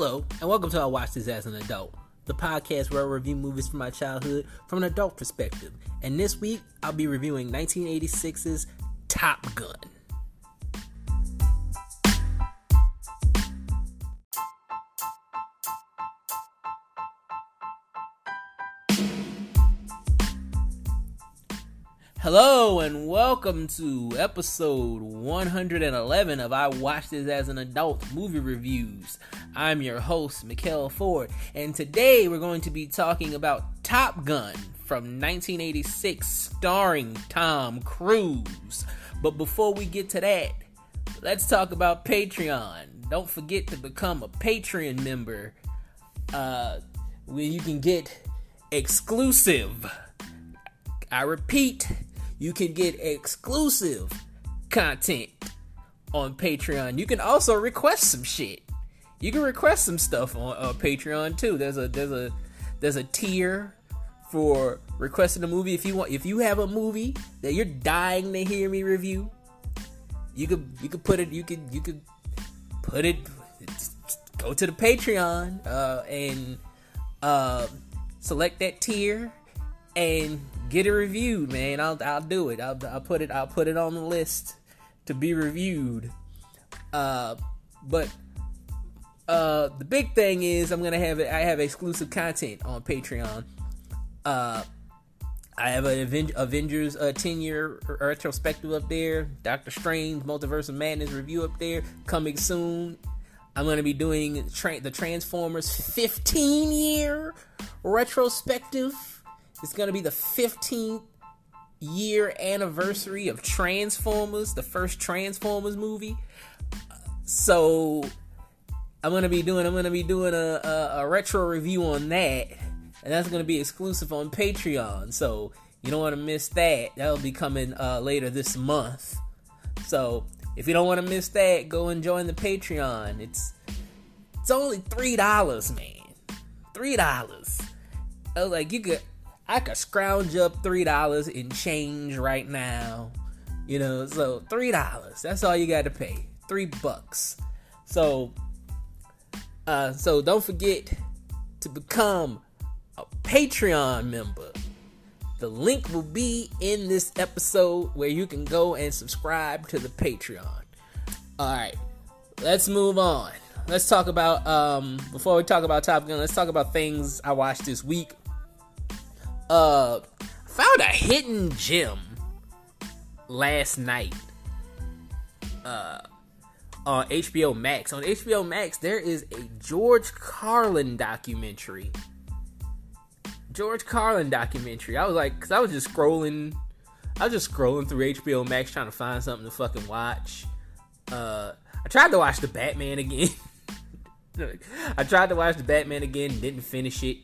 Hello, and welcome to I Watch This As an Adult, the podcast where I review movies from my childhood from an adult perspective. And this week, I'll be reviewing 1986's Top Gun. Hello and welcome to episode 111 of I Watched This as an Adult Movie Reviews. I'm your host, Mikkel Ford, and today we're going to be talking about Top Gun from 1986, starring Tom Cruise. But before we get to that, let's talk about Patreon. Don't forget to become a Patreon member, uh, where you can get exclusive. I repeat, you can get exclusive content on Patreon. You can also request some shit. You can request some stuff on uh, Patreon too. There's a there's a there's a tier for requesting a movie if you want if you have a movie that you're dying to hear me review. You could you could put it you could you could put it go to the Patreon uh, and uh, select that tier and get it reviewed, man. I'll I'll do it. I'll, I'll put it I'll put it on the list to be reviewed. Uh, but uh, the big thing is I'm gonna have it. I have exclusive content on Patreon. Uh, I have an Avengers uh, 10 year retrospective up there. Doctor Strange Multiverse of Madness review up there coming soon. I'm going to be doing tra- the Transformers 15 year retrospective it's going to be the 15th year anniversary of Transformers, the first Transformers movie. So I'm gonna be doing I'm gonna be doing a, a, a retro review on that, and that's gonna be exclusive on Patreon. So you don't want to miss that. That'll be coming uh, later this month. So if you don't want to miss that, go and join the Patreon. It's it's only three dollars, man. Three dollars. Like you could I could scrounge up three dollars in change right now. You know, so three dollars. That's all you got to pay. Three bucks. So, uh, so don't forget to become a Patreon member. The link will be in this episode where you can go and subscribe to the Patreon. All right, let's move on. Let's talk about um before we talk about Top Gun. Let's talk about things I watched this week uh found a hidden gem last night uh on HBO Max. On HBO Max there is a George Carlin documentary. George Carlin documentary. I was like cuz I was just scrolling I was just scrolling through HBO Max trying to find something to fucking watch. Uh I tried to watch the Batman again. I tried to watch the Batman again, didn't finish it.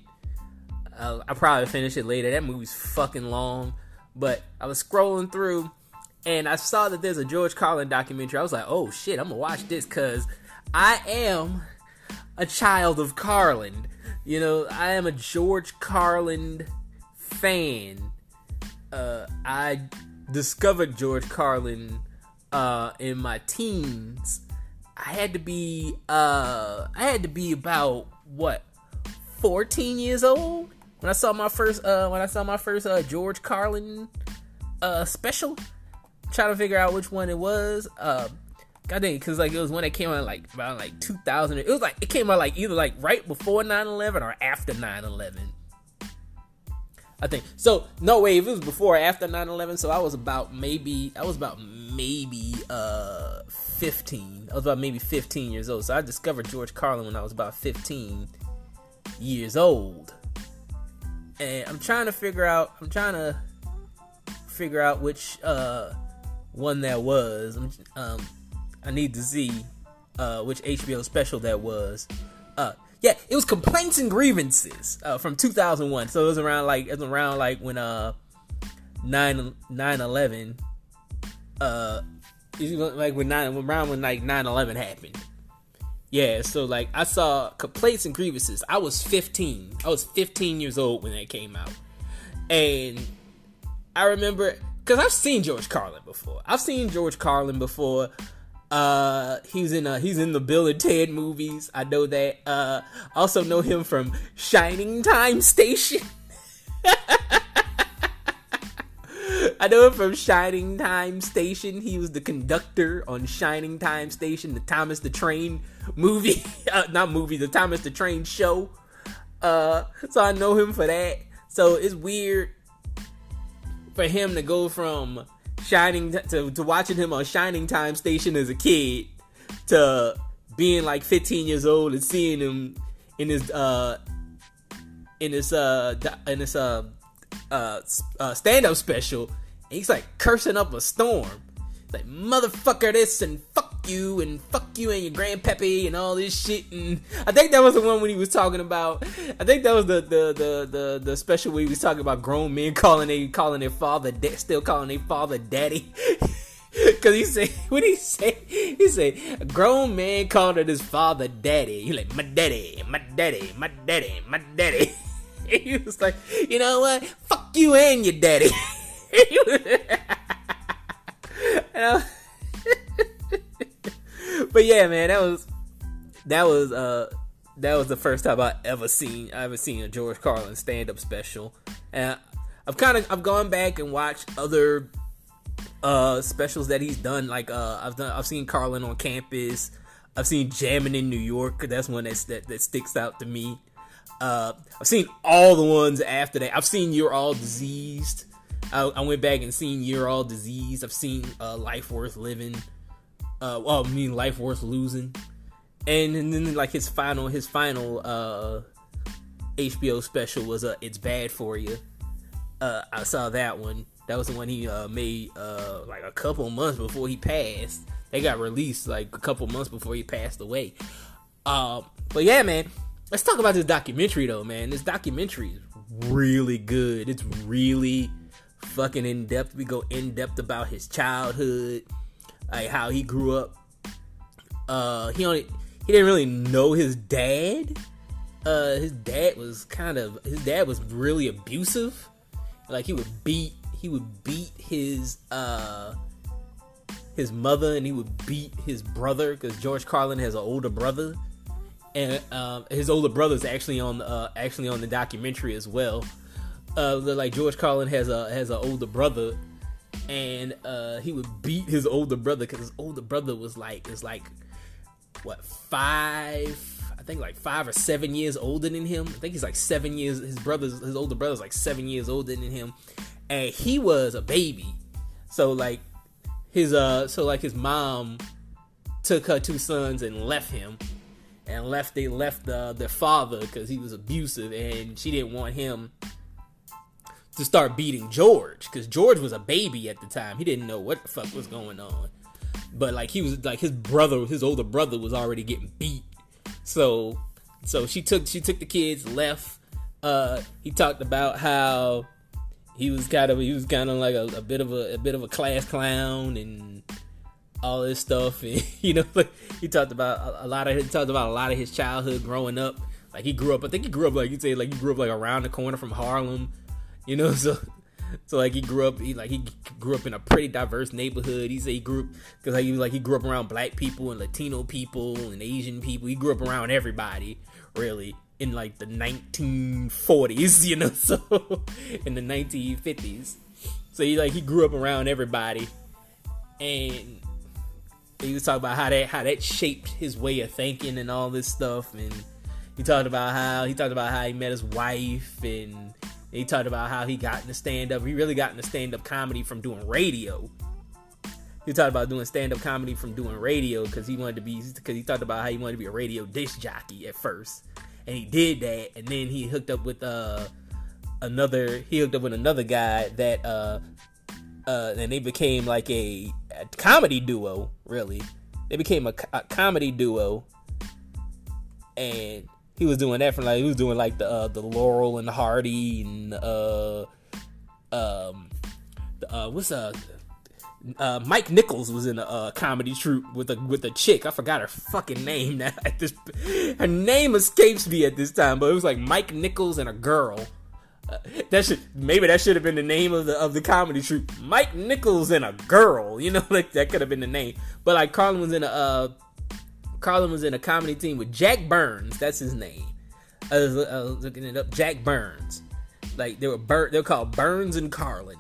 Uh, I'll probably finish it later. That movie's fucking long. But I was scrolling through and I saw that there's a George Carlin documentary. I was like, oh shit, I'm gonna watch this because I am a child of Carlin. You know, I am a George Carlin fan. Uh, I discovered George Carlin uh, in my teens. I had to be uh, I had to be about what 14 years old when I saw my first uh when I saw my first uh George Carlin uh special, trying to figure out which one it was. Uh, God dang, because like it was one that came out like around like 2000. It was like it came out like either like right before 9/11 or after 9/11. I think so. No way, if it was before or after 9/11, so I was about maybe I was about maybe uh 15. I was about maybe 15 years old. So I discovered George Carlin when I was about 15 years old and I'm trying to figure out. I'm trying to figure out which uh, one that was. Um, I need to see uh, which HBO special that was. Uh, yeah, it was Complaints and Grievances uh, from 2001. So it was around like it was around like when uh 9 9/11 uh like when 9 around when like 9/11 happened. Yeah, so like I saw complaints and grievances. I was 15. I was 15 years old when that came out. And I remember cuz I've seen George Carlin before. I've seen George Carlin before. Uh, he's in uh, he's in the Bill and Ted movies. I know that. Uh, also know him from Shining Time Station. I know him from Shining Time Station. He was the conductor on Shining Time Station, the Thomas the Train movie, uh, not movie, the Thomas the Train show. Uh, so I know him for that. So it's weird for him to go from Shining to, to watching him on Shining Time Station as a kid to being like 15 years old and seeing him in his uh in his uh in his uh uh, uh stand up special. And he's like cursing up a storm, like motherfucker this and fuck you and fuck you and your grandpappy and all this shit. And I think that was the one when he was talking about. I think that was the the the the, the special where he was talking about grown men calling they calling their father da- still calling their father daddy. Cause he said, what he say? He said, a grown man called it his father daddy. He like, my daddy, my daddy, my daddy, my daddy. And he was like, you know what? Fuck you and your daddy. but yeah, man, that was that was uh that was the first time I ever seen I ever seen a George Carlin stand up special, and I've kind of I've gone back and watched other uh specials that he's done. Like uh I've done I've seen Carlin on campus. I've seen Jamming in New York. That's one that's, that that sticks out to me. Uh, I've seen all the ones after that. I've seen You're All Diseased. I, I went back and seen You're All Diseased. I've seen uh, Life Worth Living uh well I mean life worth losing. And, and then like his final his final uh HBO special was uh It's Bad for You. Uh I saw that one. That was the one he uh made uh like a couple months before he passed. They got released like a couple months before he passed away. Um but yeah man, let's talk about this documentary though, man. This documentary is really good. It's really fucking in depth. We go in depth about his childhood like how he grew up. Uh, he only he didn't really know his dad. Uh, his dad was kind of his dad was really abusive. Like he would beat he would beat his uh his mother and he would beat his brother because George Carlin has an older brother, and um, his older brother is actually on uh, actually on the documentary as well. Uh, like George Carlin has a has an older brother and uh, he would beat his older brother because his older brother was like is like what five I think like five or seven years older than him. I think he's like seven years. His brother's his older brother's like seven years older than him, and he was a baby. So like his uh so like his mom took her two sons and left him and left they left the, their father because he was abusive and she didn't want him to start beating George because George was a baby at the time. He didn't know what the fuck was going on. But like he was like his brother, his older brother was already getting beat. So so she took she took the kids, left. Uh he talked about how he was kind of he was kind of like a, a, bit of a, a bit of a class clown and all this stuff and you know like he talked about a, a lot of he talked about a lot of his childhood growing up like he grew up i think he grew up like you say like he grew up like around the corner from harlem you know, so so like he grew up, he like he grew up in a pretty diverse neighborhood. He said he grew because like he was like he grew up around black people and Latino people and Asian people. He grew up around everybody really in like the 1940s, you know, so in the 1950s. So he like he grew up around everybody, and he was talking about how that how that shaped his way of thinking and all this stuff, and he talked about how he talked about how he met his wife and he talked about how he got into stand up. He really got into stand up comedy from doing radio. He talked about doing stand up comedy from doing radio because he wanted to be because he talked about how he wanted to be a radio disc jockey at first, and he did that, and then he hooked up with uh another he hooked up with another guy that uh uh and they became like a, a comedy duo really they became a, a comedy duo and he was doing that from like he was doing like the uh, the Laurel and Hardy and uh um uh what's uh uh, Mike Nichols was in a uh, comedy troupe with a with a chick. I forgot her fucking name now. At this, her name escapes me at this time, but it was like Mike Nichols and a girl. Uh, that should maybe that should have been the name of the of the comedy troupe. Mike Nichols and a girl, you know, like that could have been the name. But like Carlin was in a uh, Carlin was in a comedy team with Jack Burns. That's his name. I was, I was looking it up. Jack Burns. Like they were Bur- they're called Burns and Carlin.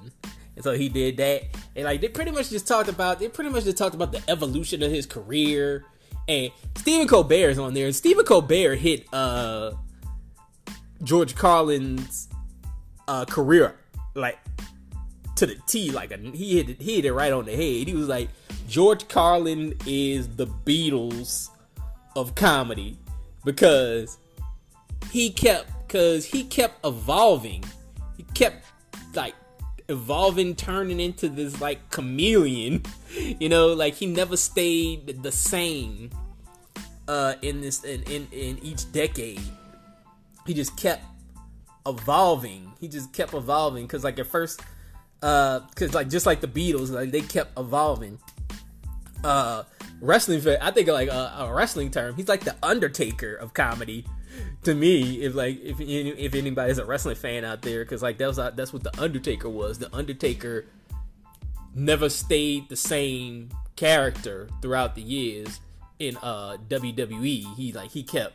And so he did that. And like they pretty much just talked about they pretty much just talked about the evolution of his career. And Stephen Colbert is on there. And Stephen Colbert hit uh George Carlin's uh career like to the T like a, he hit it, he hit it right on the head. He was like George Carlin is the Beatles of comedy because he kept because he kept evolving. He kept like evolving, turning into this like chameleon. You know, like he never stayed the same uh in this in in, in each decade. He just kept evolving. He just kept evolving because like at first uh because like just like the Beatles, like they kept evolving. Uh wrestling I think like a, a wrestling term, he's like the Undertaker of comedy to me, if like if if anybody's a wrestling fan out there, because like that was that's what the Undertaker was. The Undertaker never stayed the same character throughout the years in uh WWE. He like he kept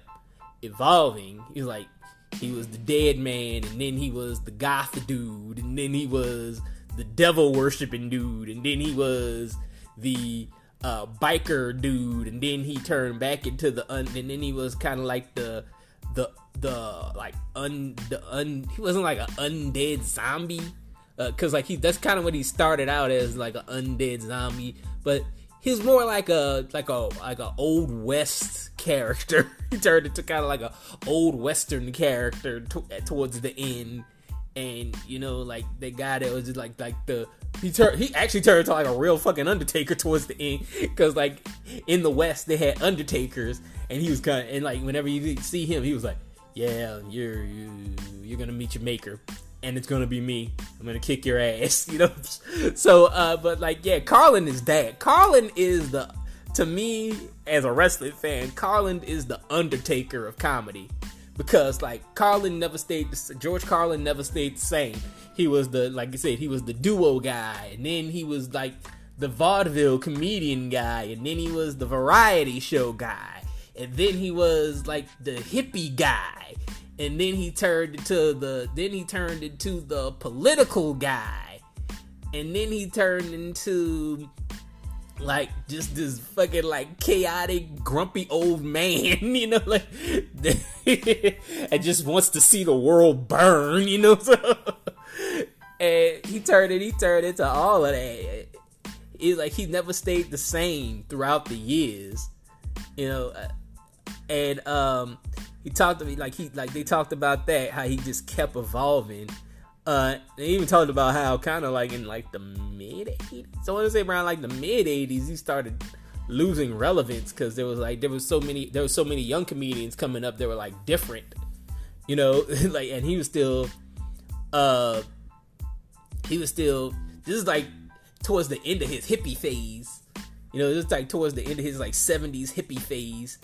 evolving. He's like he was the dead man, and then he was the goth dude, and then he was the devil worshiping dude, and then he was the uh, biker dude, and then he turned back into the un- and then he was kind of like the the the like un the un he wasn't like an undead zombie because uh, like he that's kind of what he started out as like an undead zombie but he's more like a like a like a old west character. He turned into kind of like a old western character to, towards the end and you know like the guy that was just like like the he turned he actually turned into like a real fucking undertaker towards the end because like in the west they had undertakers and he was kind of and like whenever you see him he was like yeah you're you, you're gonna meet your maker and it's gonna be me. I'm gonna kick your ass you know? So uh but like yeah carlin is that. Carlin is the to me as a wrestling fan carlin is the undertaker of comedy because like Carlin never stayed. The, George Carlin never stayed the same. He was the like I said, he was the duo guy, and then he was like the vaudeville comedian guy, and then he was the variety show guy, and then he was like the hippie guy, and then he turned into the then he turned into the political guy, and then he turned into like just this fucking like chaotic, grumpy old man, you know, like and just wants to see the world burn, you know. So, and he turned it, he turned into all of that. It's like he never stayed the same throughout the years, you know. And um, he talked to me like he like they talked about that how he just kept evolving uh, they even talked about how kind of like in like the mid 80s. So I want to say around like the mid 80s, he started losing relevance because there was like there was so many there was so many young comedians coming up that were like different, you know, like and he was still, uh, he was still. This is like towards the end of his hippie phase, you know, this is like towards the end of his like 70s hippie phase,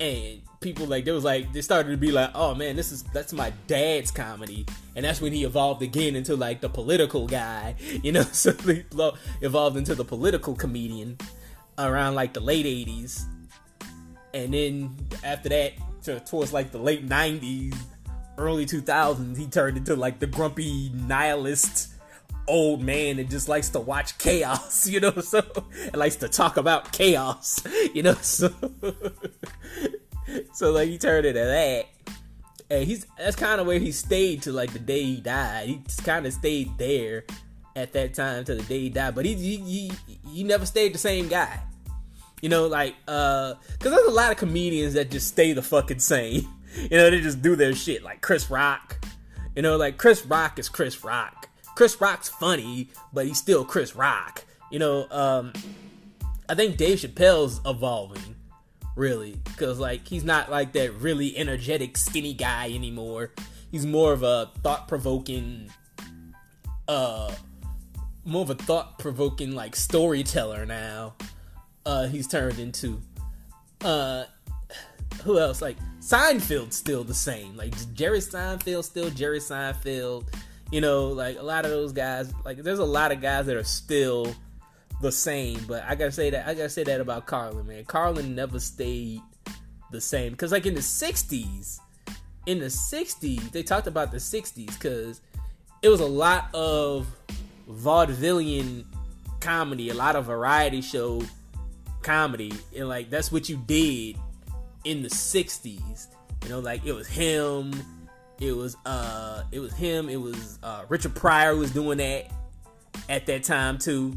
and people like there was like they started to be like, oh man, this is that's my dad's comedy, and that's when he evolved again into like the political guy, you know. So he evolved into the political comedian around like the late '80s, and then after that, to, towards like the late '90s, early 2000s, he turned into like the grumpy nihilist old man that just likes to watch chaos, you know, so and likes to talk about chaos, you know, so so like he turned into that. And he's that's kind of where he stayed to like the day he died. He just kind of stayed there at that time to the day he died. But he he, he, he never stayed the same guy. You know, like uh, cause there's a lot of comedians that just stay the fucking same. You know, they just do their shit like Chris Rock. You know, like Chris Rock is Chris Rock. Chris Rock's funny, but he's still Chris Rock. You know, um, I think Dave Chappelle's evolving really because like he's not like that really energetic skinny guy anymore he's more of a thought-provoking uh more of a thought-provoking like storyteller now uh he's turned into uh who else? Like Seinfeld's still the same. Like Jerry Seinfeld still Jerry Seinfeld. You know, like a lot of those guys. Like there's a lot of guys that are still the same. But I gotta say that I gotta say that about Carlin, man. Carlin never stayed the same because like in the '60s, in the '60s they talked about the '60s because it was a lot of vaudevillian comedy, a lot of variety show comedy, and like that's what you did in the '60s. You know, like it was him, it was uh, it was him, it was uh, Richard Pryor was doing that at that time too.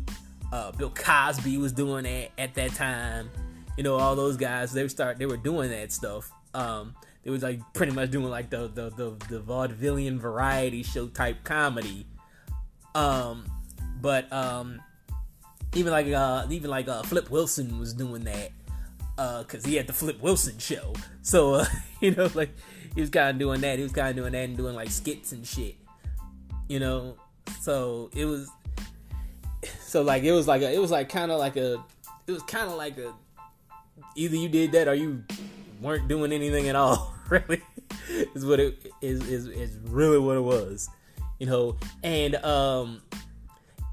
Uh, Bill Cosby was doing that at that time. You know, all those guys they start they were doing that stuff. Um, they was like pretty much doing like the the the, the vaudevillian variety show type comedy. Um, but um, even like uh, even like uh, Flip Wilson was doing that because uh, he had the Flip Wilson show. So uh, you know, like he was kind of doing that. He was kind of doing that and doing like skits and shit. You know, so it was so like it was like a, it was like kind of like a it was kind of like a either you did that or you weren't doing anything at all. Really, is what it is is is really what it was. You know, and um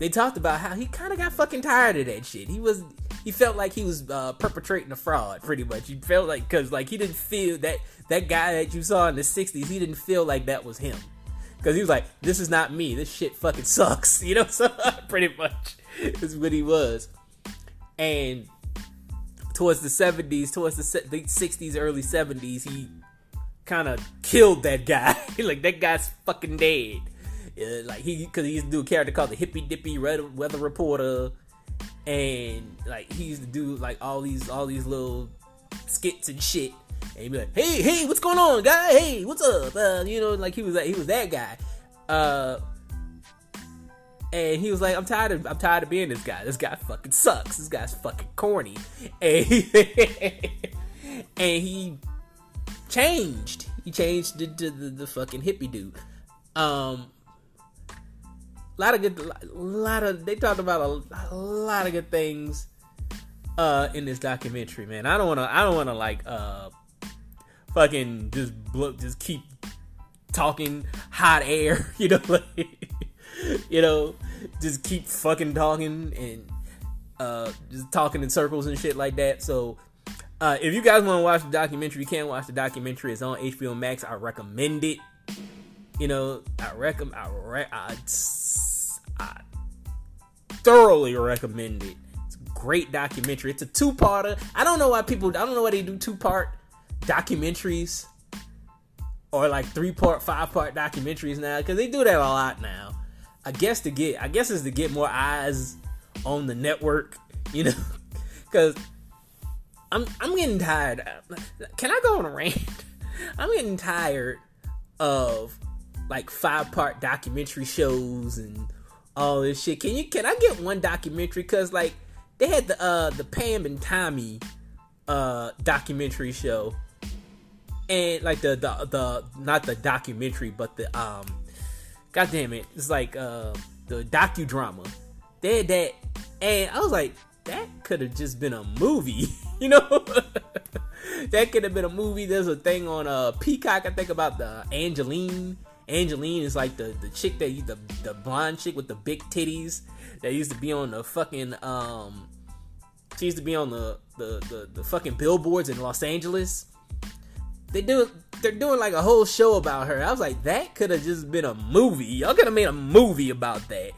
they talked about how he kind of got fucking tired of that shit. He was he felt like he was uh, perpetrating a fraud, pretty much. He felt like because like he didn't feel that that guy that you saw in the '60s, he didn't feel like that was him. Because he was like, "This is not me. This shit fucking sucks." You know, so pretty much is what he was. And towards the '70s, towards the, the '60s, early '70s, he kind of killed that guy. like that guy's fucking dead. Uh, like he, because he used to do a character called the Hippy Dippy Weather Reporter, and like he used to do like all these all these little skits and shit. And he'd be like, "Hey, hey, what's going on, guy? Hey, what's up?" Uh, you know, like he was like he was that guy. Uh, and he was like, "I'm tired of I'm tired of being this guy. This guy fucking sucks. This guy's fucking corny." And he, and he changed. He changed to, to the, the fucking hippie dude. Um, a lot of good, a lot of they talked about a, a lot of good things uh, in this documentary, man. I don't want to, I don't want to like uh, fucking just blow, just keep talking hot air, you know, like, you know, just keep fucking talking and uh, just talking in circles and shit like that. So. Uh, if you guys want to watch the documentary, you can watch the documentary. It's on HBO Max. I recommend it. You know, I recommend. I, re- I I thoroughly recommend it. It's a great documentary. It's a two-parter. I don't know why people. I don't know why they do two-part documentaries or like three-part, five-part documentaries now because they do that a lot now. I guess to get. I guess is to get more eyes on the network. You know, because I'm I'm getting tired. Can I go on a rant? I'm getting tired of like five part documentary shows and all this shit. Can you can I get one documentary? Cause like they had the uh the Pam and Tommy uh documentary show. And like the the, the not the documentary, but the um God damn it, it's like uh the docudrama. They had that and I was like, that could have just been a movie, you know? that could have been a movie. There's a thing on uh Peacock, I think about the Angelyne Angelyne is like the the chick that the the blonde chick with the big titties that used to be on the fucking um she used to be on the the the, the fucking billboards in Los Angeles. They do they're doing like a whole show about her. I was like, that could have just been a movie. Y'all could have made a movie about that.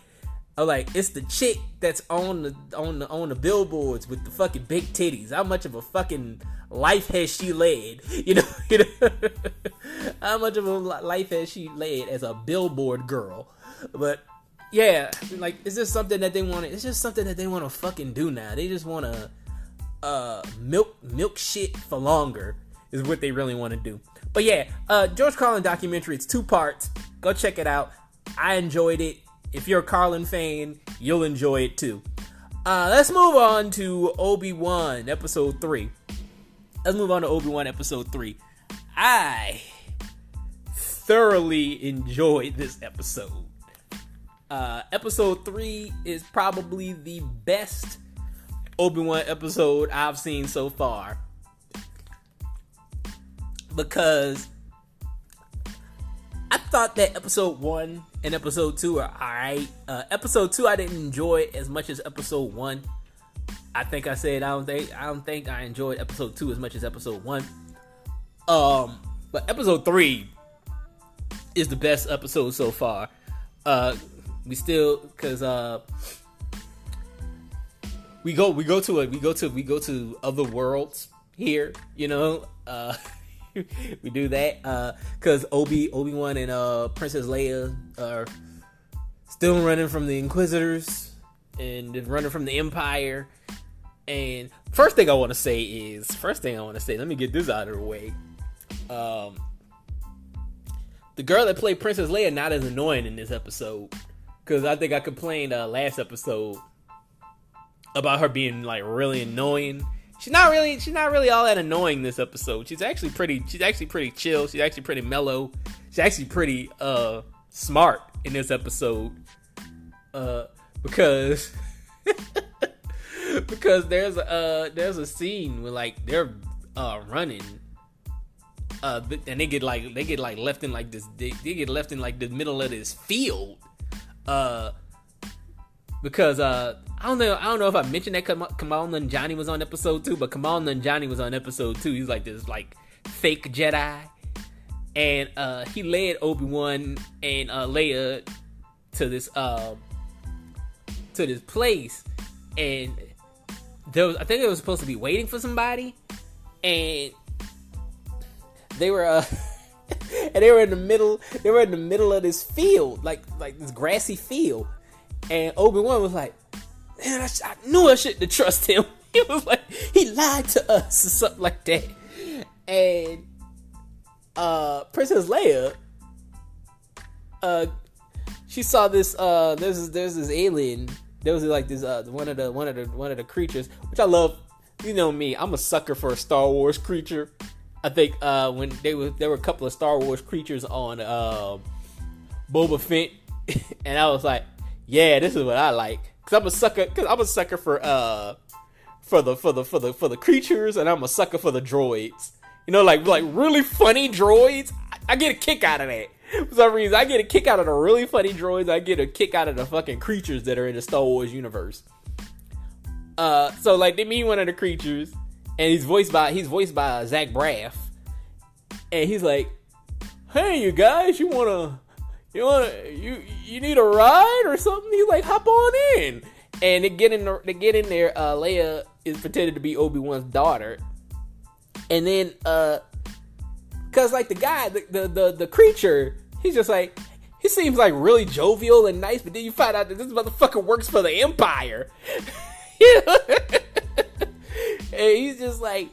I was like, it's the chick that's on the on the on the billboards with the fucking big titties. How much of a fucking life has she led? You know, you know how much of a life has she led as a billboard girl? But yeah, like is this something that they want. It's just something that they want to fucking do now. They just want to uh milk milk shit for longer is what they really want to do. But yeah, uh George Carlin documentary. It's two parts. Go check it out. I enjoyed it. If you're a Carlin fan, you'll enjoy it too. Uh, let's move on to Obi Wan episode three let's move on to Obi Wan episode three. I thoroughly enjoyed this episode. Uh, episode three is probably the best Obi Wan episode I've seen so far. Because I thought that episode one and episode two are alright. Uh, episode two I didn't enjoy as much as episode one. I think I said I don't think I don't think I enjoyed episode two as much as episode one. Um, but episode three is the best episode so far. Uh, we still because uh, we go we go to a we go to we go to other worlds here. You know, uh, we do that uh, because Obi Obi Wan and uh, Princess Leia are still running from the Inquisitors and running from the Empire. And first thing I want to say is first thing I want to say. Let me get this out of the way. Um, the girl that played Princess Leia not as annoying in this episode because I think I complained uh, last episode about her being like really annoying. She's not really she's not really all that annoying this episode. She's actually pretty she's actually pretty chill. She's actually pretty mellow. She's actually pretty uh smart in this episode. Uh because because there's a uh, there's a scene where like they're uh running uh and they get like they get like left in like this they, they get left in like the middle of this field uh because uh I don't know I don't know if I mentioned that Kam- Kumail Nanjiani was on episode two, but Kumail Nanjiani was on episode two. He's like this like fake Jedi, and uh he led Obi Wan and uh Leia to this uh to this place, and there was I think it was supposed to be waiting for somebody, and they were uh and they were in the middle they were in the middle of this field like like this grassy field and obi-wan was like man i, I knew i shouldn't trust him. He was like he lied to us or something like that. And uh princess leia uh she saw this uh there's there's this alien there was like this uh one of the one of the one of the creatures which i love. You know me i'm a sucker for a star wars creature. I think uh, when they were there were a couple of Star Wars creatures on uh, Boba Fett, and I was like, yeah, this is what I like. Cause I'm a sucker. Cause I'm a sucker for uh for the for the for the for the creatures, and I'm a sucker for the droids. You know, like like really funny droids. I, I get a kick out of that. For some reason, I get a kick out of the really funny droids. I get a kick out of the fucking creatures that are in the Star Wars universe. Uh, so like they meet one of the creatures, and he's voiced by he's voiced by Zach Braff, and he's like, "Hey, you guys, you wanna, you wanna, you you need a ride or something?" He's like, "Hop on in," and they get in they get in there. Uh, Leia is pretended to be Obi Wan's daughter, and then uh, cause like the guy, the, the the the creature, he's just like. He seems like really jovial and nice, but then you find out that this motherfucker works for the Empire. and he's just like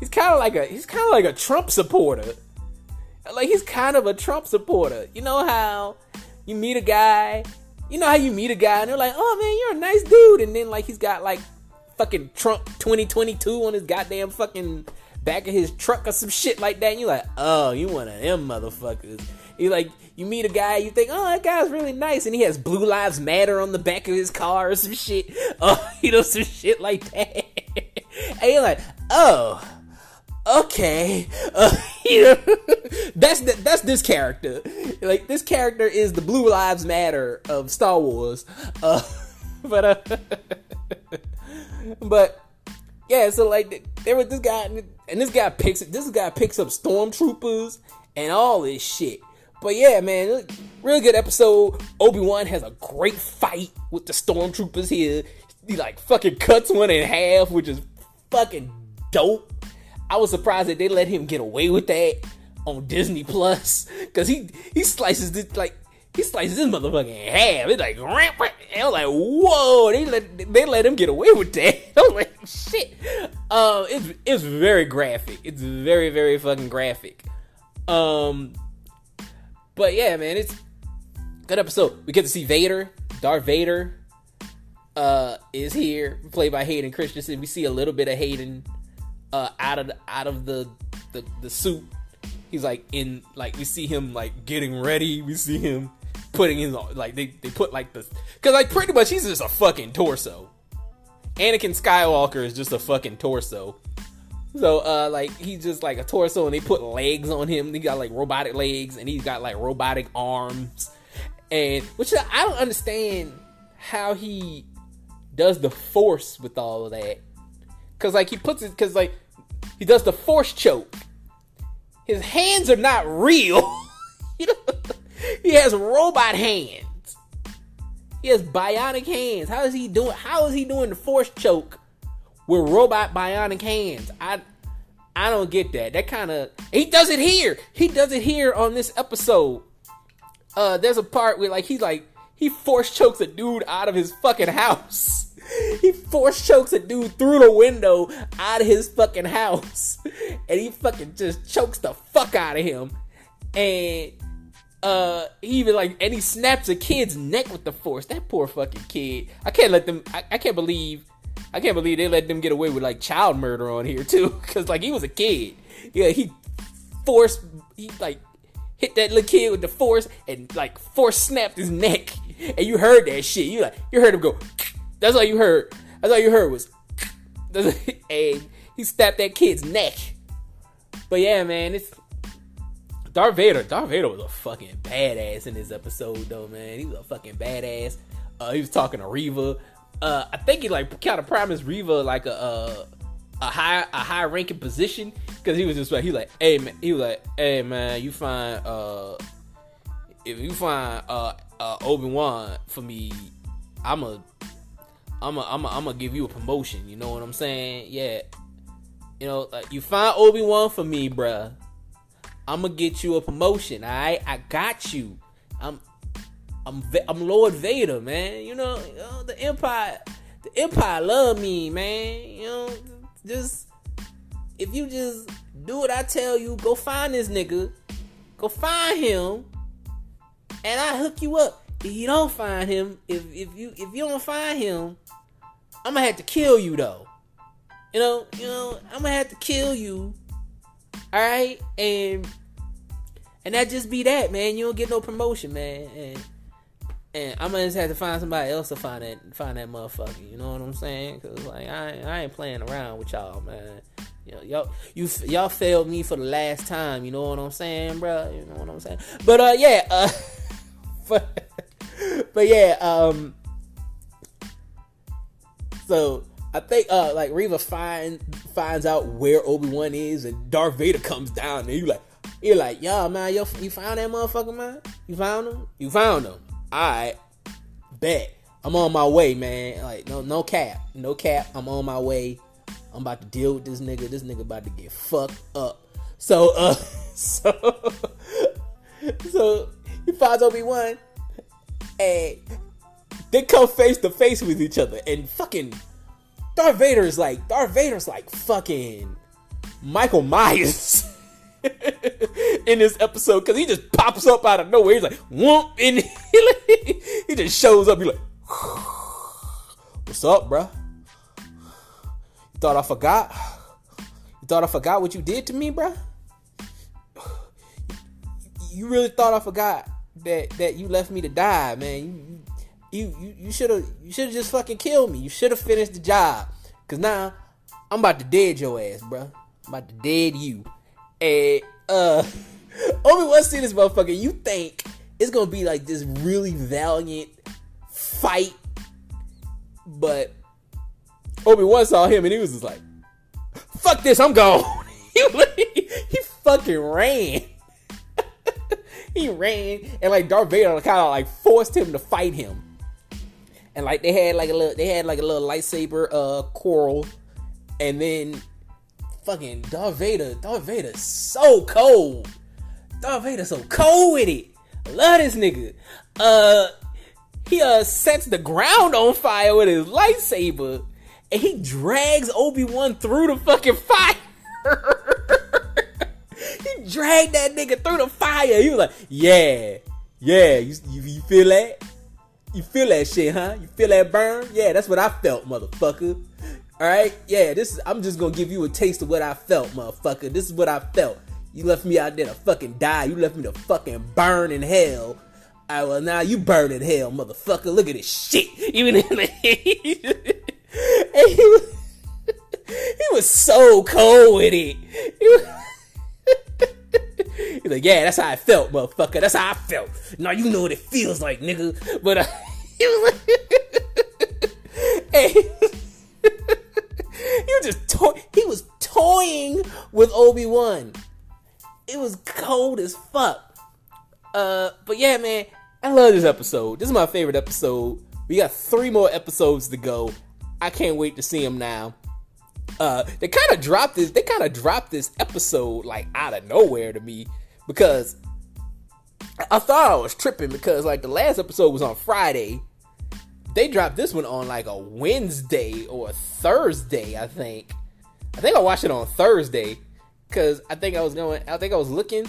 he's kind of like a he's kind of like a Trump supporter. Like he's kind of a Trump supporter. You know how you meet a guy, you know how you meet a guy and they're like, "Oh man, you're a nice dude," and then like he's got like fucking Trump 2022 on his goddamn fucking back of his truck or some shit like that. And you're like, "Oh, you one of them motherfuckers." You like you meet a guy, you think, "Oh, that guy's really nice," and he has Blue Lives Matter on the back of his car or some shit. Oh, you know some shit like that. and you're like, oh, okay, uh, you know, that's the, that's this character. Like this character is the Blue Lives Matter of Star Wars. Uh, but uh, but yeah, so like there was this guy, and this guy picks this guy picks up stormtroopers and all this shit. But yeah, man, really good episode. Obi Wan has a great fight with the stormtroopers here. He like fucking cuts one in half, which is fucking dope. I was surprised that they let him get away with that on Disney Plus because he he slices this like he slices this motherfucker in half. It's like ramp. And I was like, whoa! They let they let him get away with that. I was like, shit. Um, it's it's very graphic. It's very very fucking graphic. Um, but yeah, man, it's good episode. We get to see Vader, Darth Vader, uh, is here, played by Hayden Christensen. We see a little bit of Hayden uh, out of the, out of the, the the suit. He's like in like we see him like getting ready. We see him putting his like they, they put like the because like pretty much he's just a fucking torso. Anakin Skywalker is just a fucking torso. So uh like he's just like a torso and they put legs on him. He got like robotic legs and he's got like robotic arms. And which I don't understand how he does the force with all of that. Cause like he puts it cause like he does the force choke. His hands are not real. he has robot hands. He has bionic hands. How is he doing how is he doing the force choke with robot bionic hands. I I don't get that. That kind of he does it here. He does it here on this episode. Uh, there's a part where like he's like he force chokes a dude out of his fucking house. He force chokes a dude through the window out of his fucking house, and he fucking just chokes the fuck out of him. And uh, he even like and he snaps a kid's neck with the force. That poor fucking kid. I can't let them. I, I can't believe I can't believe they let them get away with like child murder on here too, because like he was a kid. Yeah, he forced he like hit that little kid with the force and like force snapped his neck, and you heard that shit. You like you heard him go. That's all you heard. That's all you heard was, and he snapped that kid's neck. But yeah, man, it's Darth Vader. Darth Vader was a fucking badass in this episode, though, man. He was a fucking badass. Uh, he was talking to Reva uh, I think he like kind of promised Reva like a a, a high a high ranking position because he was just like he like hey man he was like hey man you find uh if you find uh, uh Obi Wan for me I'm a I'm a I'm a I'm gonna give you a promotion you know what I'm saying yeah you know like you find Obi Wan for me bruh I'm gonna get you a promotion alright I got you I'm I'm I'm Lord Vader, man. You know, you know, the Empire, the Empire love me, man. You know, just if you just do what I tell you, go find this nigga, go find him, and I hook you up. You don't find him, if if you if you don't find him, I'm gonna have to kill you though. You know, you know, I'm gonna have to kill you. All right, and and that just be that, man. You don't get no promotion, man. And and I'm gonna just have to find somebody else to find that find that motherfucker. You know what I'm saying? Cause like I ain't, I ain't playing around with y'all, man. You know, y'all you y'all failed me for the last time. You know what I'm saying, bro? You know what I'm saying? But uh, yeah, uh, but, but yeah, um, so I think uh, like Reva find finds out where Obi Wan is, and Darth Vader comes down, and you like, you're like, yo, man, yo, you found that motherfucker, man? You found him? You found him? I bet I'm on my way, man. Like no no cap, no cap. I'm on my way. I'm about to deal with this nigga. This nigga about to get fucked up. So uh, so so he finds Obi Wan, and they come face to face with each other, and fucking Darth Vader is like Darth Vader's like fucking Michael Myers. in this episode because he just pops up out of nowhere. He's like, whoop, and he, he just shows up. He's like, what's up, bruh? You thought I forgot? You thought I forgot what you did to me, bruh? You really thought I forgot that that you left me to die, man? You you you should have you should have just fucking killed me. You should have finished the job. Cause now I'm about to dead your ass, bruh. I'm about to dead you. And uh Obi Wan see this motherfucker, you think it's gonna be like this really valiant fight, but Obi Wan saw him and he was just like, "Fuck this, I'm gone." he, he fucking ran. He ran and like Darth Vader kind of like forced him to fight him. And like they had like a little, they had like a little lightsaber uh quarrel, and then fucking Darth Vader, Darth Vader so cold. Darth Vader so cold with it. love this nigga. Uh he uh sets the ground on fire with his lightsaber and he drags Obi-Wan through the fucking fire. he dragged that nigga through the fire. He was like, yeah, yeah, you, you, you feel that? You feel that shit, huh? You feel that burn? Yeah, that's what I felt, motherfucker. All right, yeah. This is. I'm just gonna give you a taste of what I felt, motherfucker. This is what I felt. You left me out there to fucking die. You left me to fucking burn in hell. I well now you burn in hell, motherfucker. Look at this shit. Even in the and he was, he was so cold with it. Like, yeah, that's how I felt, motherfucker. That's how I felt. Now you know what it feels like, nigga. But uh, he was like, hey, he was just to- he was toying with Obi Wan. It was cold as fuck. Uh, but yeah, man, I love this episode. This is my favorite episode. We got three more episodes to go. I can't wait to see them now. Uh, they kind of dropped this. They kind of dropped this episode like out of nowhere to me because I thought I was tripping because like the last episode was on Friday. They dropped this one on like a Wednesday or a Thursday, I think. I think I watched it on Thursday because I think I was going. I think I was looking,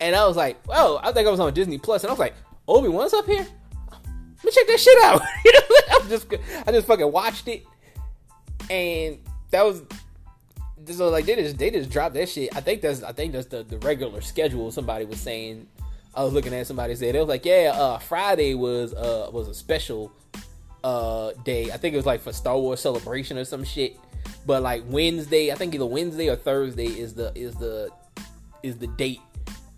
and I was like, "Oh, I think I was on Disney Plus," and I was like, "Obi Wan's up here." Let me check that shit out. you know, I just I just fucking watched it, and that was so like they just they just dropped that shit. I think that's I think that's the, the regular schedule. Somebody was saying. I was looking at somebody said it was like yeah, uh, Friday was uh was a special uh day. I think it was like for Star Wars Celebration or some shit. But like Wednesday, I think either Wednesday or Thursday is the is the is the date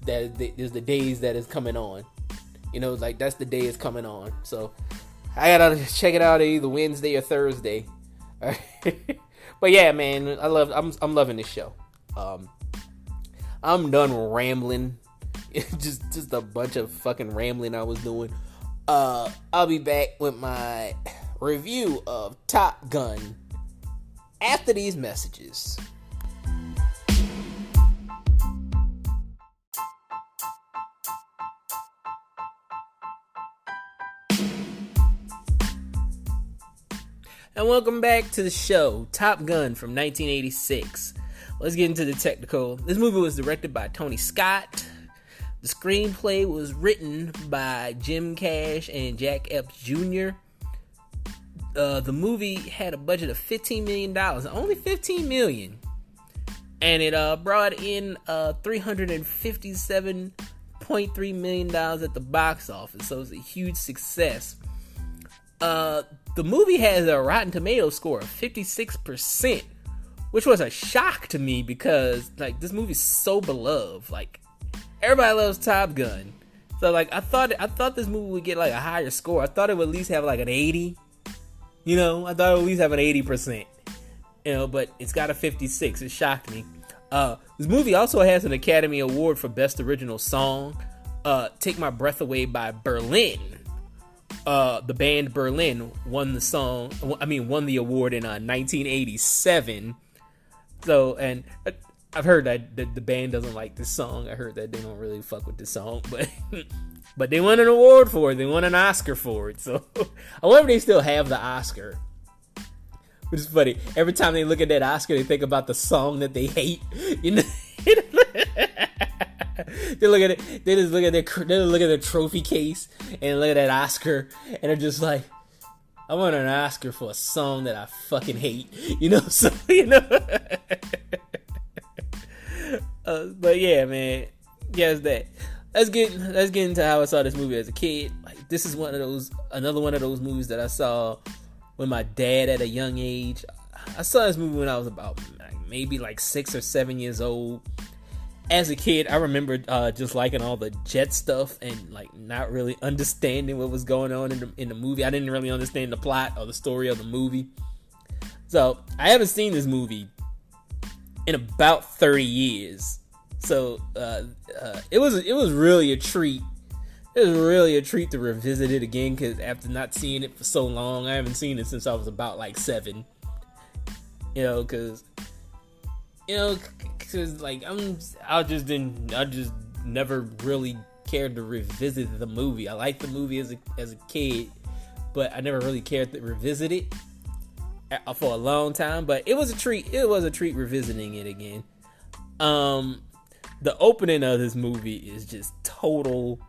that is the days that is coming on. You know, like that's the day is coming on. So I gotta check it out either Wednesday or Thursday. but yeah, man, I love I'm I'm loving this show. Um, I'm done rambling. just just a bunch of fucking rambling I was doing. Uh, I'll be back with my review of Top Gun after these messages. And welcome back to the show, Top Gun from 1986. Let's get into the technical. This movie was directed by Tony Scott. The screenplay was written by Jim Cash and Jack Epps Jr. Uh, the movie had a budget of $15 million, only 15 million. And it uh, brought in uh, $357.3 million at the box office. So it was a huge success. Uh, the movie has a Rotten Tomato score of 56%, which was a shock to me because like this movie's so beloved. Like everybody loves Top Gun. So like I thought I thought this movie would get like a higher score. I thought it would at least have like an 80. You know, I thought it would at least have an 80%. You know, but it's got a 56. It shocked me. Uh, this movie also has an Academy Award for Best Original Song. Uh, Take My Breath Away by Berlin uh, the band Berlin won the song. I mean, won the award in uh, 1987. So, and uh, I've heard that the, the, band doesn't like this song. I heard that they don't really fuck with this song, but but they won an award for it. They won an Oscar for it. So, I wonder if they still have the Oscar. Which is funny. Every time they look at that Oscar, they think about the song that they hate. You know. they look at it. They just look at their. They look at their trophy case and look at that Oscar, and they're just like, "I want an Oscar for a song that I fucking hate." You know, so you know. uh, but yeah, man, yes, that. Let's get let's get into how I saw this movie as a kid. Like this is one of those another one of those movies that I saw with my dad at a young age. I saw this movie when I was about maybe like six or seven years old as a kid, I remember uh, just liking all the jet stuff and like not really understanding what was going on in the, in the movie. I didn't really understand the plot or the story of the movie. So I haven't seen this movie in about 30 years. So uh, uh, it was it was really a treat. It was really a treat to revisit it again because after not seeing it for so long, I haven't seen it since I was about like seven. You know, because you know because like I'm, I just didn't, I just never really cared to revisit the movie. I liked the movie as a as a kid, but I never really cared to revisit it uh, for a long time. But it was a treat. It was a treat revisiting it again. Um, the opening of this movie is just total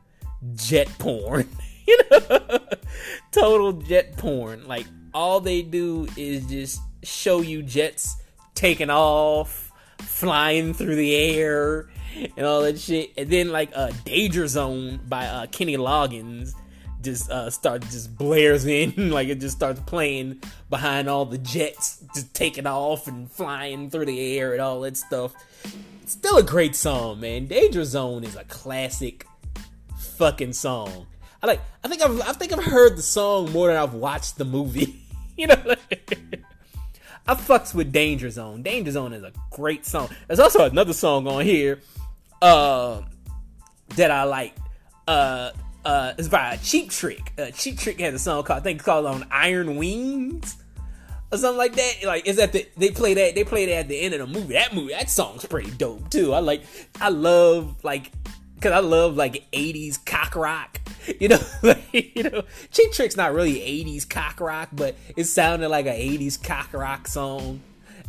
jet porn. you know, total jet porn. Like all they do is just show you jets taking off flying through the air and all that shit. And then like uh, Danger Zone by uh, Kenny Loggins. just uh start just blares in. Like it just starts playing behind all the jets just taking off and flying through the air and all that stuff. Still a great song man. Danger zone is a classic fucking song. I like i think i've i think i've heard the song more than i've watched the movie. You know I fucks with Danger Zone. Danger Zone is a great song. There's also another song on here uh, that I like. Uh, uh, it's by Cheap Trick. Uh, Cheap Trick has a song called I think it's called on Iron Wings or something like that. Like is that the they play that they play that at the end of the movie. That movie that song's pretty dope too. I like I love like because I love like 80s cock rock. You know, like, you know, Cheap Trick's not really 80s cock rock, but it sounded like an 80s cock rock song.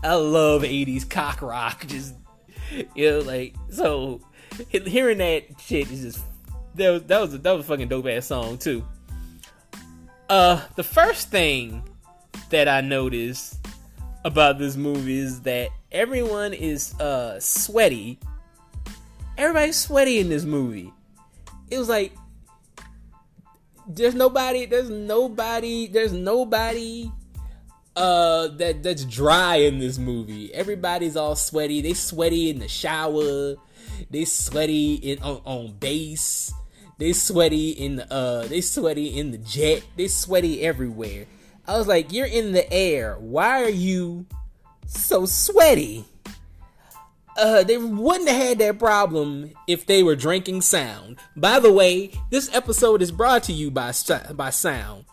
I love 80s cock rock. Just you know, like so hearing that shit is just that was that was a, that was a fucking dope ass song too. Uh, the first thing that I noticed about this movie is that everyone is uh sweaty everybody's sweaty in this movie. It was like there's nobody, there's nobody, there's nobody uh that that's dry in this movie. Everybody's all sweaty. They sweaty in the shower. They sweaty in on, on base. They sweaty in the uh they sweaty in the jet. They sweaty everywhere. I was like, you're in the air. Why are you so sweaty? Uh, they wouldn't have had that problem if they were drinking sound. By the way, this episode is brought to you by by Sound.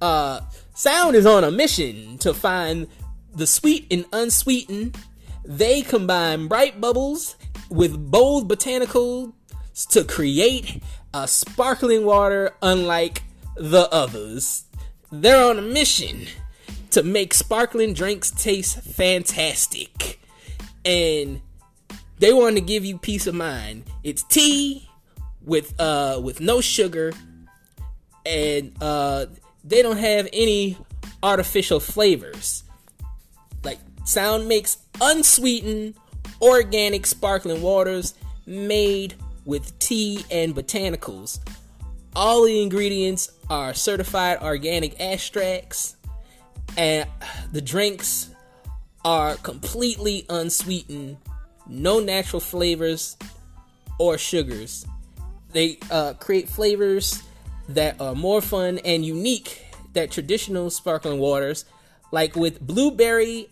Uh, sound is on a mission to find the sweet and unsweetened. They combine bright bubbles with bold botanicals to create a sparkling water unlike the others. They're on a mission to make sparkling drinks taste fantastic. And they want to give you peace of mind. It's tea with uh with no sugar and uh they don't have any artificial flavors. Like Sound makes unsweetened organic sparkling waters made with tea and botanicals. All the ingredients are certified organic extracts and the drinks are completely unsweetened no natural flavors or sugars. They uh, create flavors that are more fun and unique than traditional sparkling waters, like with blueberry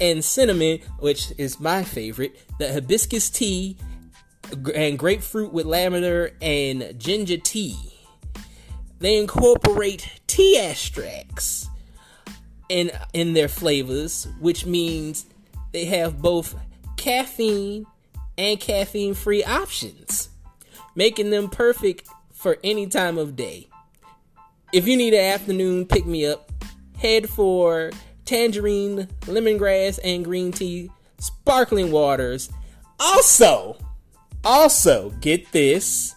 and cinnamon, which is my favorite, the hibiscus tea, and grapefruit with lavender and ginger tea. They incorporate tea extracts in in their flavors, which means they have both caffeine and caffeine free options, making them perfect for any time of day. If you need an afternoon pick me up, head for tangerine, lemongrass, and green tea, sparkling waters. Also, also, get this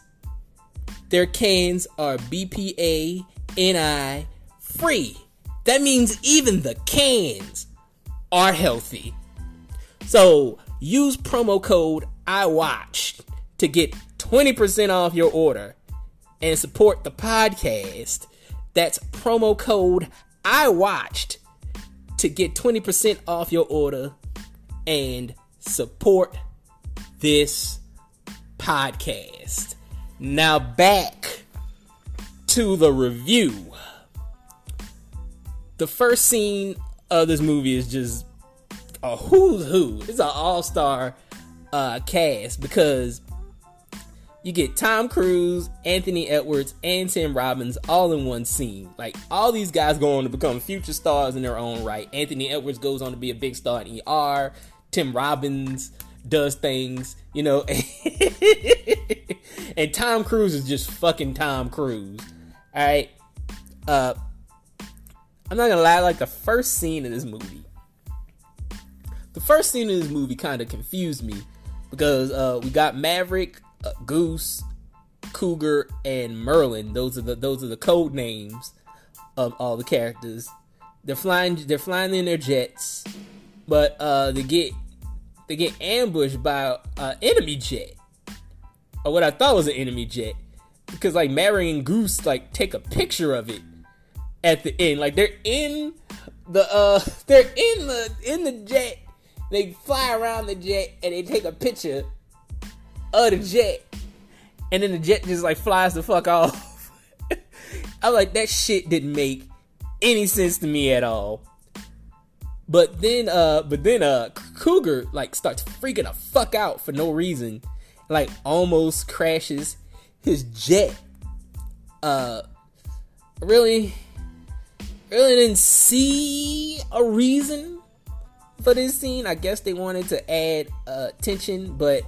their cans are BPA NI free. That means even the cans are healthy. So use promo code IWatched to get 20% off your order and support the podcast. That's promo code IWatched to get 20% off your order and support this podcast. Now back to the review. The first scene of this movie is just a who's who. It's an all star uh, cast because you get Tom Cruise, Anthony Edwards, and Tim Robbins all in one scene. Like all these guys go on to become future stars in their own right. Anthony Edwards goes on to be a big star in ER. Tim Robbins does things, you know. and Tom Cruise is just fucking Tom Cruise. All right. Uh I'm not gonna lie, like the first scene in this movie the first scene in this movie kind of confused me because uh, we got Maverick, uh, Goose, Cougar, and Merlin. Those are the those are the code names of all the characters. They're flying. They're flying in their jets, but uh, they get they get ambushed by an enemy jet, or what I thought was an enemy jet. because like Maverick and Goose like take a picture of it at the end. Like they're in the uh they're in the in the jet. They fly around the jet and they take a picture of the jet. And then the jet just like flies the fuck off. I'm like, that shit didn't make any sense to me at all. But then uh but then uh Cougar like starts freaking the fuck out for no reason. Like almost crashes his jet. Uh really really didn't see a reason for this scene. I guess they wanted to add uh, tension, but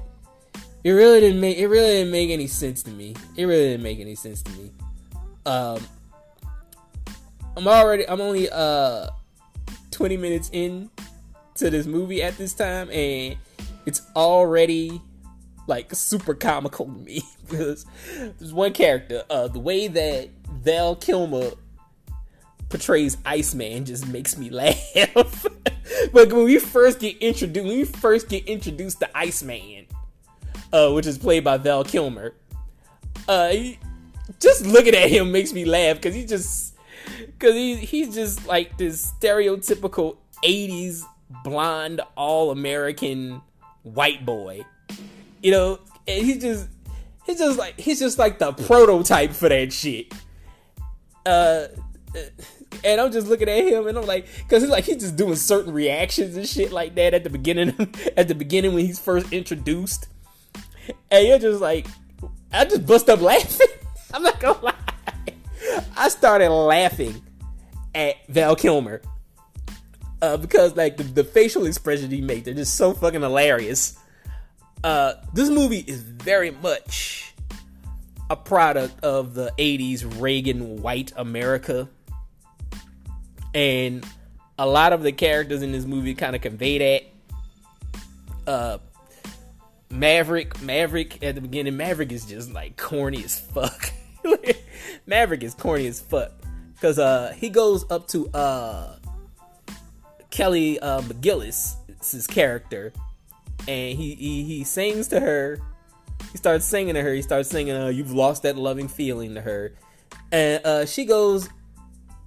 it really didn't make it really didn't make any sense to me. It really didn't make any sense to me. Um, I'm already I'm only uh 20 minutes in to this movie at this time, and it's already like super comical to me because there's one character, uh, the way that Val Kilmer portrays Iceman just makes me laugh. but when we first get introduced, when we first get introduced to Iceman, uh, which is played by Val Kilmer, uh, he, just looking at him makes me laugh because he just, because he he's just like this stereotypical '80s blonde, all American white boy, you know, and he just. He's just like he's just like the prototype for that shit. Uh, and I'm just looking at him, and I'm like, because he's like he's just doing certain reactions and shit like that at the beginning, at the beginning when he's first introduced, and you're just like, I just bust up laughing. I'm not gonna lie, I started laughing at Val Kilmer uh, because like the, the facial expressions he makes, they're just so fucking hilarious. Uh, this movie is very much a product of the 80s Reagan white America and a lot of the characters in this movie kind of convey that. Uh, Maverick, Maverick at the beginning, Maverick is just like corny as fuck. Maverick is corny as fuck because uh he goes up to uh Kelly uh, McGillis's character, and he, he he sings to her. He starts singing to her. He starts singing, uh, "You've lost that loving feeling" to her, and uh, she goes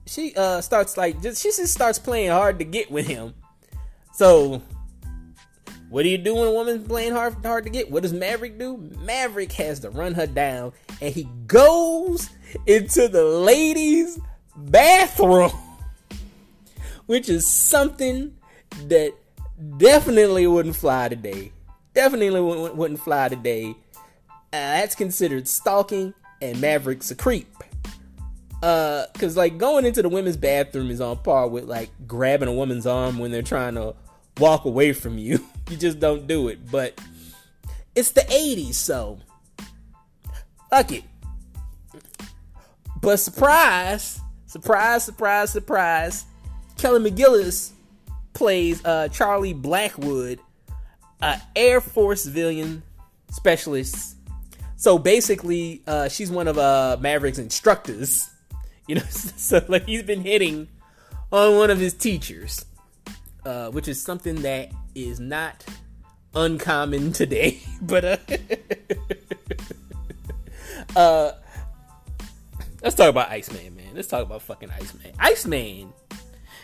she uh starts like just she just starts playing hard to get with him. So what do you do when a woman's playing hard hard to get? What does Maverick do? Maverick has to run her down and he goes into the ladies' bathroom. Which is something that definitely wouldn't fly today. Definitely wouldn't fly today. Uh, that's considered stalking, and Maverick's a creep uh because like going into the women's bathroom is on par with like grabbing a woman's arm when they're trying to walk away from you. You just don't do it. But it's the 80s so fuck it. But surprise surprise surprise surprise kelly mcgillis plays uh charlie blackwood uh air force civilian specialist. So basically uh she's one of uh maverick's instructors you know, so like he's been hitting on one of his teachers, uh, which is something that is not uncommon today. But uh, uh, let's talk about Iceman, man. Let's talk about fucking Iceman. Iceman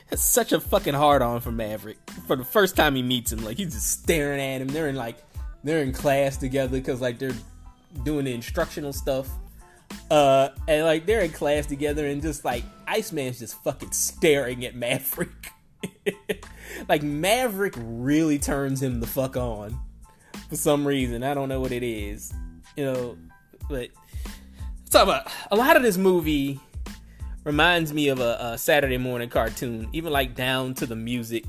has such a fucking hard on for Maverick. For the first time he meets him, like he's just staring at him. They're in like they're in class together because like they're doing the instructional stuff uh, and like they're in class together, and just like Iceman's just fucking staring at Maverick. like Maverick really turns him the fuck on for some reason. I don't know what it is, you know. But talk about a lot of this movie reminds me of a, a Saturday morning cartoon, even like down to the music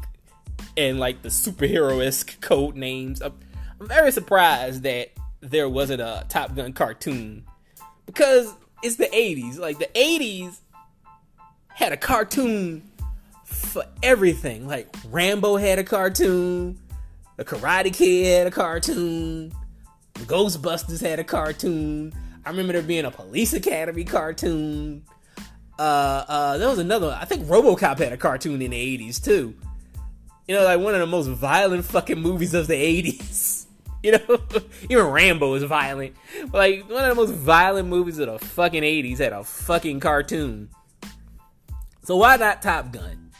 and like the superhero esque code names. I'm, I'm very surprised that there wasn't a Top Gun cartoon because it's the 80s. Like the 80s had a cartoon for everything. Like Rambo had a cartoon, the Karate Kid had a cartoon, the Ghostbusters had a cartoon. I remember there being a Police Academy cartoon. Uh, uh, there was another. I think RoboCop had a cartoon in the '80s too. You know, like one of the most violent fucking movies of the '80s. You know, even Rambo is violent. Like one of the most violent movies of the fucking '80s had a fucking cartoon. So why not Top Gun?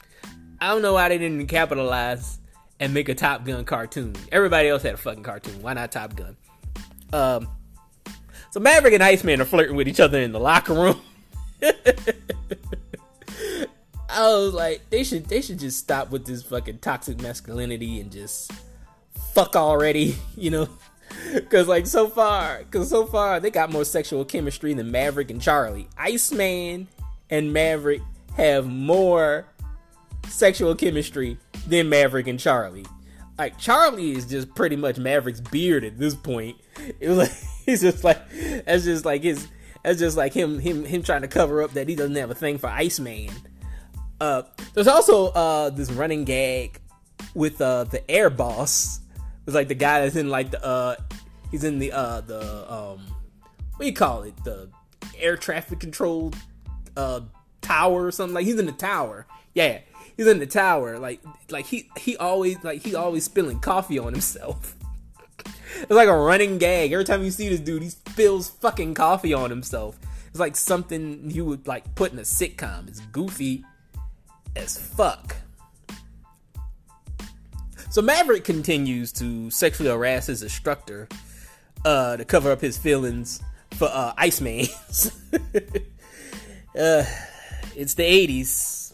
I don't know why they didn't capitalize and make a Top Gun cartoon. Everybody else had a fucking cartoon. Why not Top Gun? Um, so Maverick and Iceman are flirting with each other in the locker room. I was like, they should they should just stop with this fucking toxic masculinity and just fuck already, you know? Cause like so far, cause so far they got more sexual chemistry than Maverick and Charlie. Iceman and Maverick have more sexual chemistry than Maverick and Charlie. Like Charlie is just pretty much Maverick's beard at this point. It was like he's just like that's just like his that's just like him him him trying to cover up that he doesn't have a thing for Iceman. Uh, there's also uh this running gag with uh the air boss. It's like the guy that's in like the uh he's in the uh the um what do you call it the air traffic control uh tower or something like he's in the tower. Yeah, he's in the tower. Like like he he always like he always spilling coffee on himself. it's like a running gag. Every time you see this dude, he spills fucking coffee on himself. It's like something you would like put in a sitcom. It's goofy as fuck. So Maverick continues to sexually harass his instructor uh, to cover up his feelings for uh, Iceman. uh, it's the 80s.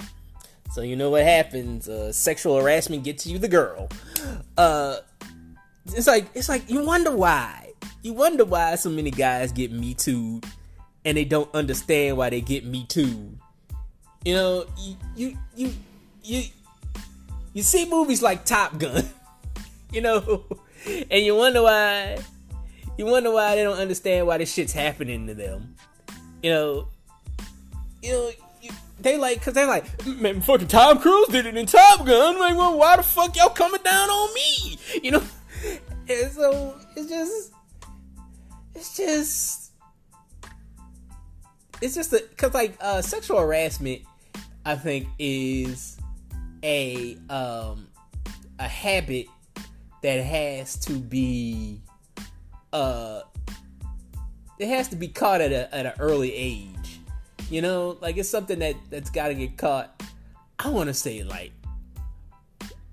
So you know what happens. Uh, sexual harassment gets you the girl. Uh, it's like it's like you wonder why. You wonder why so many guys get me too and they don't understand why they get me too. You know, you you you you, you see movies like Top Gun, you know, and you wonder why you wonder why they don't understand why this shit's happening to them. You know, you know, you, they like, cause they're like, man, fucking Tom Cruise did it in Top Gun. Like, well, why the fuck y'all coming down on me? You know, and so it's just, it's just, it's just a, cause like uh, sexual harassment, I think is a um a habit that has to be uh it has to be caught at a at an early age. You know, like it's something that that's got to get caught. I want to say like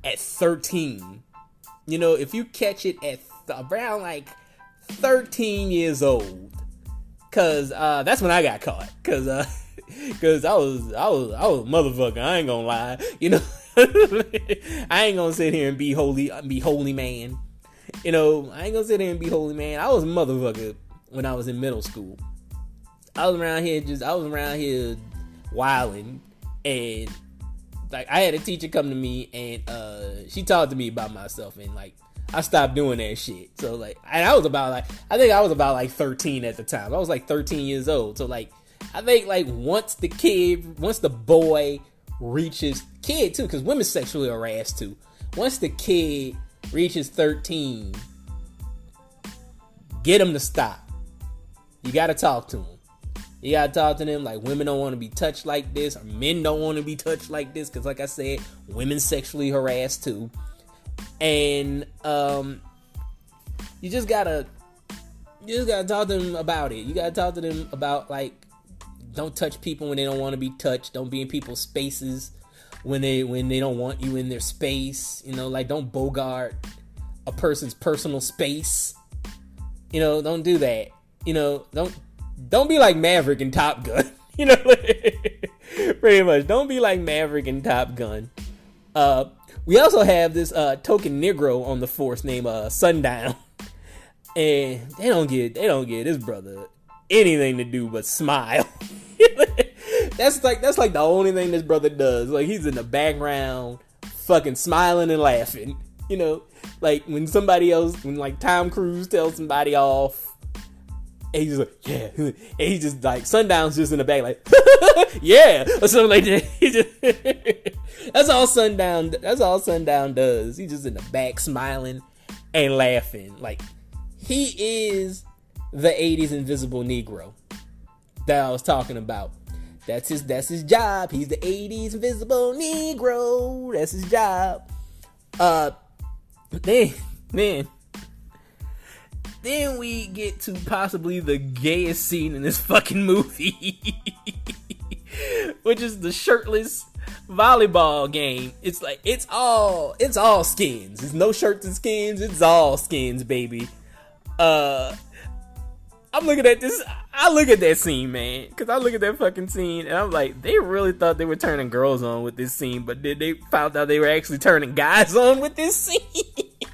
at 13. You know, if you catch it at th- around like 13 years old, cause uh, that's when I got caught. Cause uh, cause I was I was I was a motherfucker. I ain't gonna lie. You know, I ain't gonna sit here and be holy be holy man. You know, I ain't gonna sit here and be holy man. I was motherfucker when I was in middle school. I was around here just I was around here wilding and like I had a teacher come to me and uh she talked to me about myself and like I stopped doing that shit. So like and I was about like I think I was about like 13 at the time. I was like 13 years old. So like I think like once the kid once the boy reaches kid too cuz women sexually harassed too. Once the kid reaches 13 get him to stop. You got to talk to him. You gotta talk to them like women don't want to be touched like this, or men don't want to be touched like this, because like I said, women sexually harassed too. And um, you just gotta, you just gotta talk to them about it. You gotta talk to them about like, don't touch people when they don't want to be touched. Don't be in people's spaces when they when they don't want you in their space. You know, like don't bogart a person's personal space. You know, don't do that. You know, don't don't be like Maverick in Top Gun. you know, pretty much. Don't be like Maverick in Top Gun. Uh, we also have this uh, token Negro on the force named uh, Sundown, and they don't get they don't get this brother anything to do but smile. That's like that's like the only thing this brother does. Like he's in the background, fucking smiling and laughing. You know, like when somebody else, when like Tom Cruise tells somebody off and he's like, yeah. And he's just like, Sundown's just in the back, like, yeah, or something like that. He just, that's all Sundown. That's all Sundown does. He's just in the back, smiling and laughing. Like he is the '80s Invisible Negro that I was talking about. That's his. That's his job. He's the '80s Invisible Negro. That's his job. Uh, then then then we get to possibly the gayest scene in this fucking movie, which is the shirtless volleyball game. It's like it's all it's all skins. It's no shirts and skins. It's all skins, baby. Uh, I'm looking at this. I look at that scene, man, because I look at that fucking scene and I'm like, they really thought they were turning girls on with this scene, but then they found out they were actually turning guys on with this scene.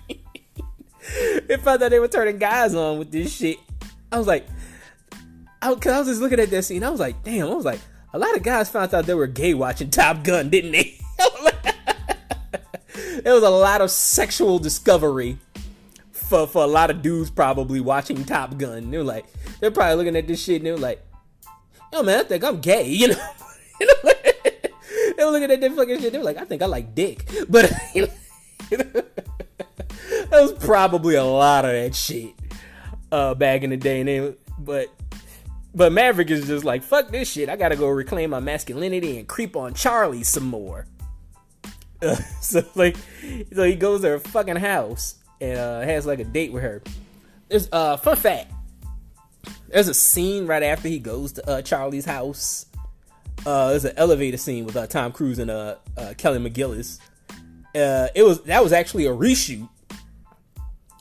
they found out they were turning guys on with this shit. I was like, I, cause I was just looking at that scene. I was like, damn. I was like, a lot of guys found out they were gay watching Top Gun, didn't they? there was a lot of sexual discovery for for a lot of dudes probably watching Top Gun. They're like, they're probably looking at this shit and they're like, yo man, I think I'm gay, you know. they were looking at that fucking shit. They were like, I think I like dick, but that was probably a lot of that shit uh, back in the day. And but but Maverick is just like, fuck this shit. I gotta go reclaim my masculinity and creep on Charlie some more. Uh, so like, so he goes to her fucking house and uh, has like a date with her. There's uh fun fact. There's a scene right after he goes to uh, Charlie's house. Uh, there's an elevator scene with uh, Tom Cruise and uh, Kelly McGillis. It was that was actually a reshoot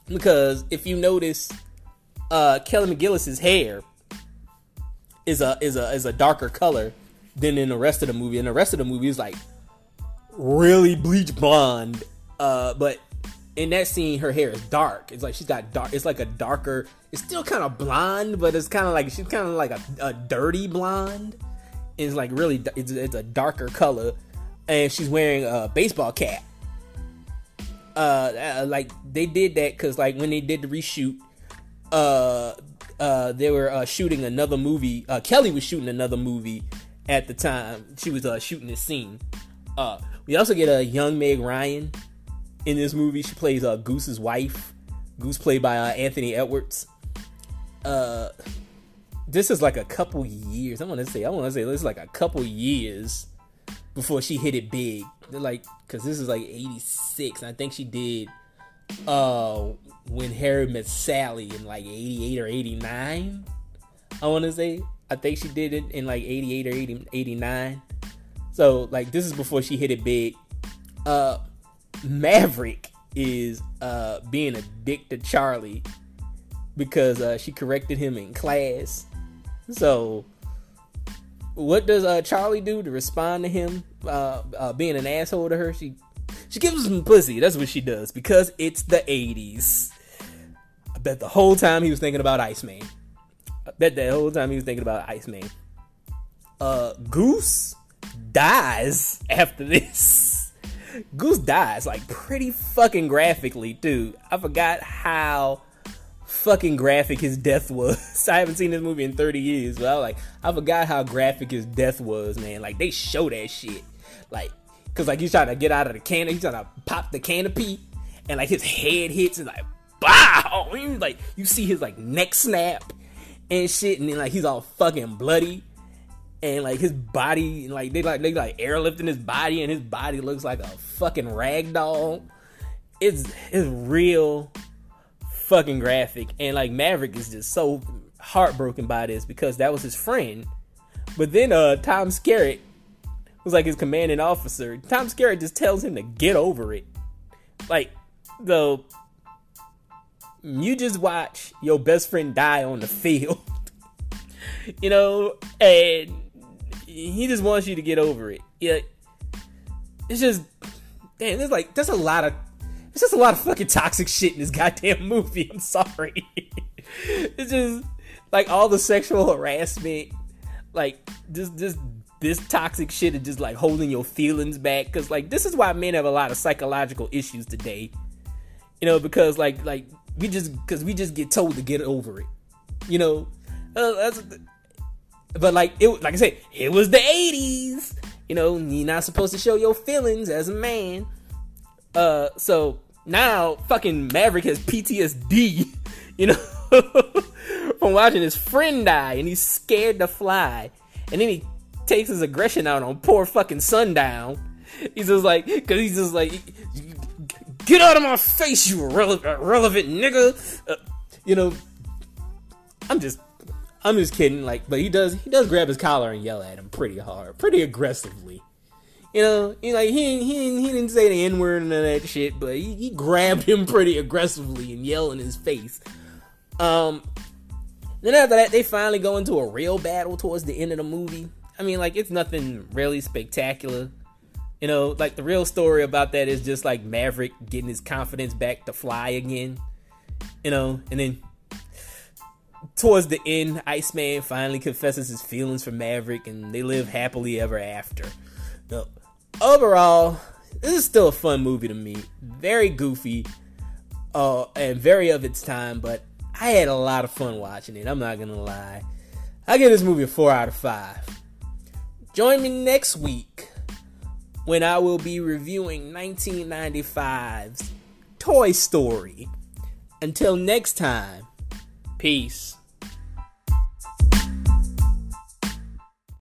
because if you notice, Kelly McGillis's hair is a is a is a darker color than in the rest of the movie. And the rest of the movie is like really bleach blonde. Uh, but in that scene, her hair is dark. It's like she's got dark. It's like a darker. It's still kind of blonde, but it's kind of like she's kind of like a, a dirty blonde. It's like really, it's, it's a darker color, and she's wearing a baseball cap. Uh, uh like they did that because like when they did the reshoot, uh, uh, they were uh, shooting another movie. Uh, Kelly was shooting another movie at the time. She was uh, shooting this scene. Uh, we also get a young Meg Ryan in this movie. She plays uh, Goose's wife. Goose played by uh, Anthony Edwards. Uh, this is like a couple years. I want to say. I want to say this is like a couple years before she hit it big. Like, cause this is like '86. I think she did uh when Harry met Sally in like 88 or 89. I want to say. I think she did it in like 88 or 80, 89. So like this is before she hit it big. Uh Maverick is uh being a dick to Charlie because uh she corrected him in class. So what does uh Charlie do to respond to him uh, uh being an asshole to her? She she gives him some pussy. That's what she does because it's the 80s. I bet the whole time he was thinking about Iceman. I bet the whole time he was thinking about Iceman. Uh Goose dies after this. Goose dies like pretty fucking graphically dude. I forgot how fucking graphic his death was. I haven't seen this movie in 30 years, but I like, I forgot how graphic his death was, man. Like they show that shit. Like, cause like he's trying to get out of the canopy, he's trying to pop the canopy, and like his head hits and like, wow! Like you see his like neck snap and shit, and then like he's all fucking bloody and like his body, like they like they like airlifting his body, and his body looks like a fucking rag doll. It's it's real fucking graphic, and like Maverick is just so heartbroken by this because that was his friend. But then uh Tom Skerritt was like his commanding officer. Tom Skerritt just tells him to get over it. Like though you just watch your best friend die on the field. you know, and he just wants you to get over it. Yeah, it's just damn. There's like there's a lot of there's just a lot of fucking toxic shit in this goddamn movie. I'm sorry. it's just like all the sexual harassment, like just just this toxic shit is just like holding your feelings back. Cause like this is why men have a lot of psychological issues today. You know, because like like we just because we just get told to get over it. You know, uh, that's but like it, like I said, it was the '80s. You know, you're not supposed to show your feelings as a man. Uh, so now fucking Maverick has PTSD. You know, from watching his friend die, and he's scared to fly, and then he takes his aggression out on poor fucking Sundown. He's just like, cause he's just like, get out of my face, you irrelevant, irrelevant nigga. Uh, you know, I'm just I'm just kidding. Like, but he does he does grab his collar and yell at him pretty hard, pretty aggressively. You know, he like he he he didn't say the n word and all that shit, but he, he grabbed him pretty aggressively and yelled in his face. Um, then after that, they finally go into a real battle towards the end of the movie. I mean, like it's nothing really spectacular. You know, like the real story about that is just like Maverick getting his confidence back to fly again. You know, and then towards the end, Iceman finally confesses his feelings for Maverick, and they live happily ever after. Now, overall, this is still a fun movie to me. Very goofy, uh, and very of its time, but I had a lot of fun watching it. I'm not gonna lie. I give this movie a four out of five. Join me next week when I will be reviewing 1995's Toy Story. Until next time, peace.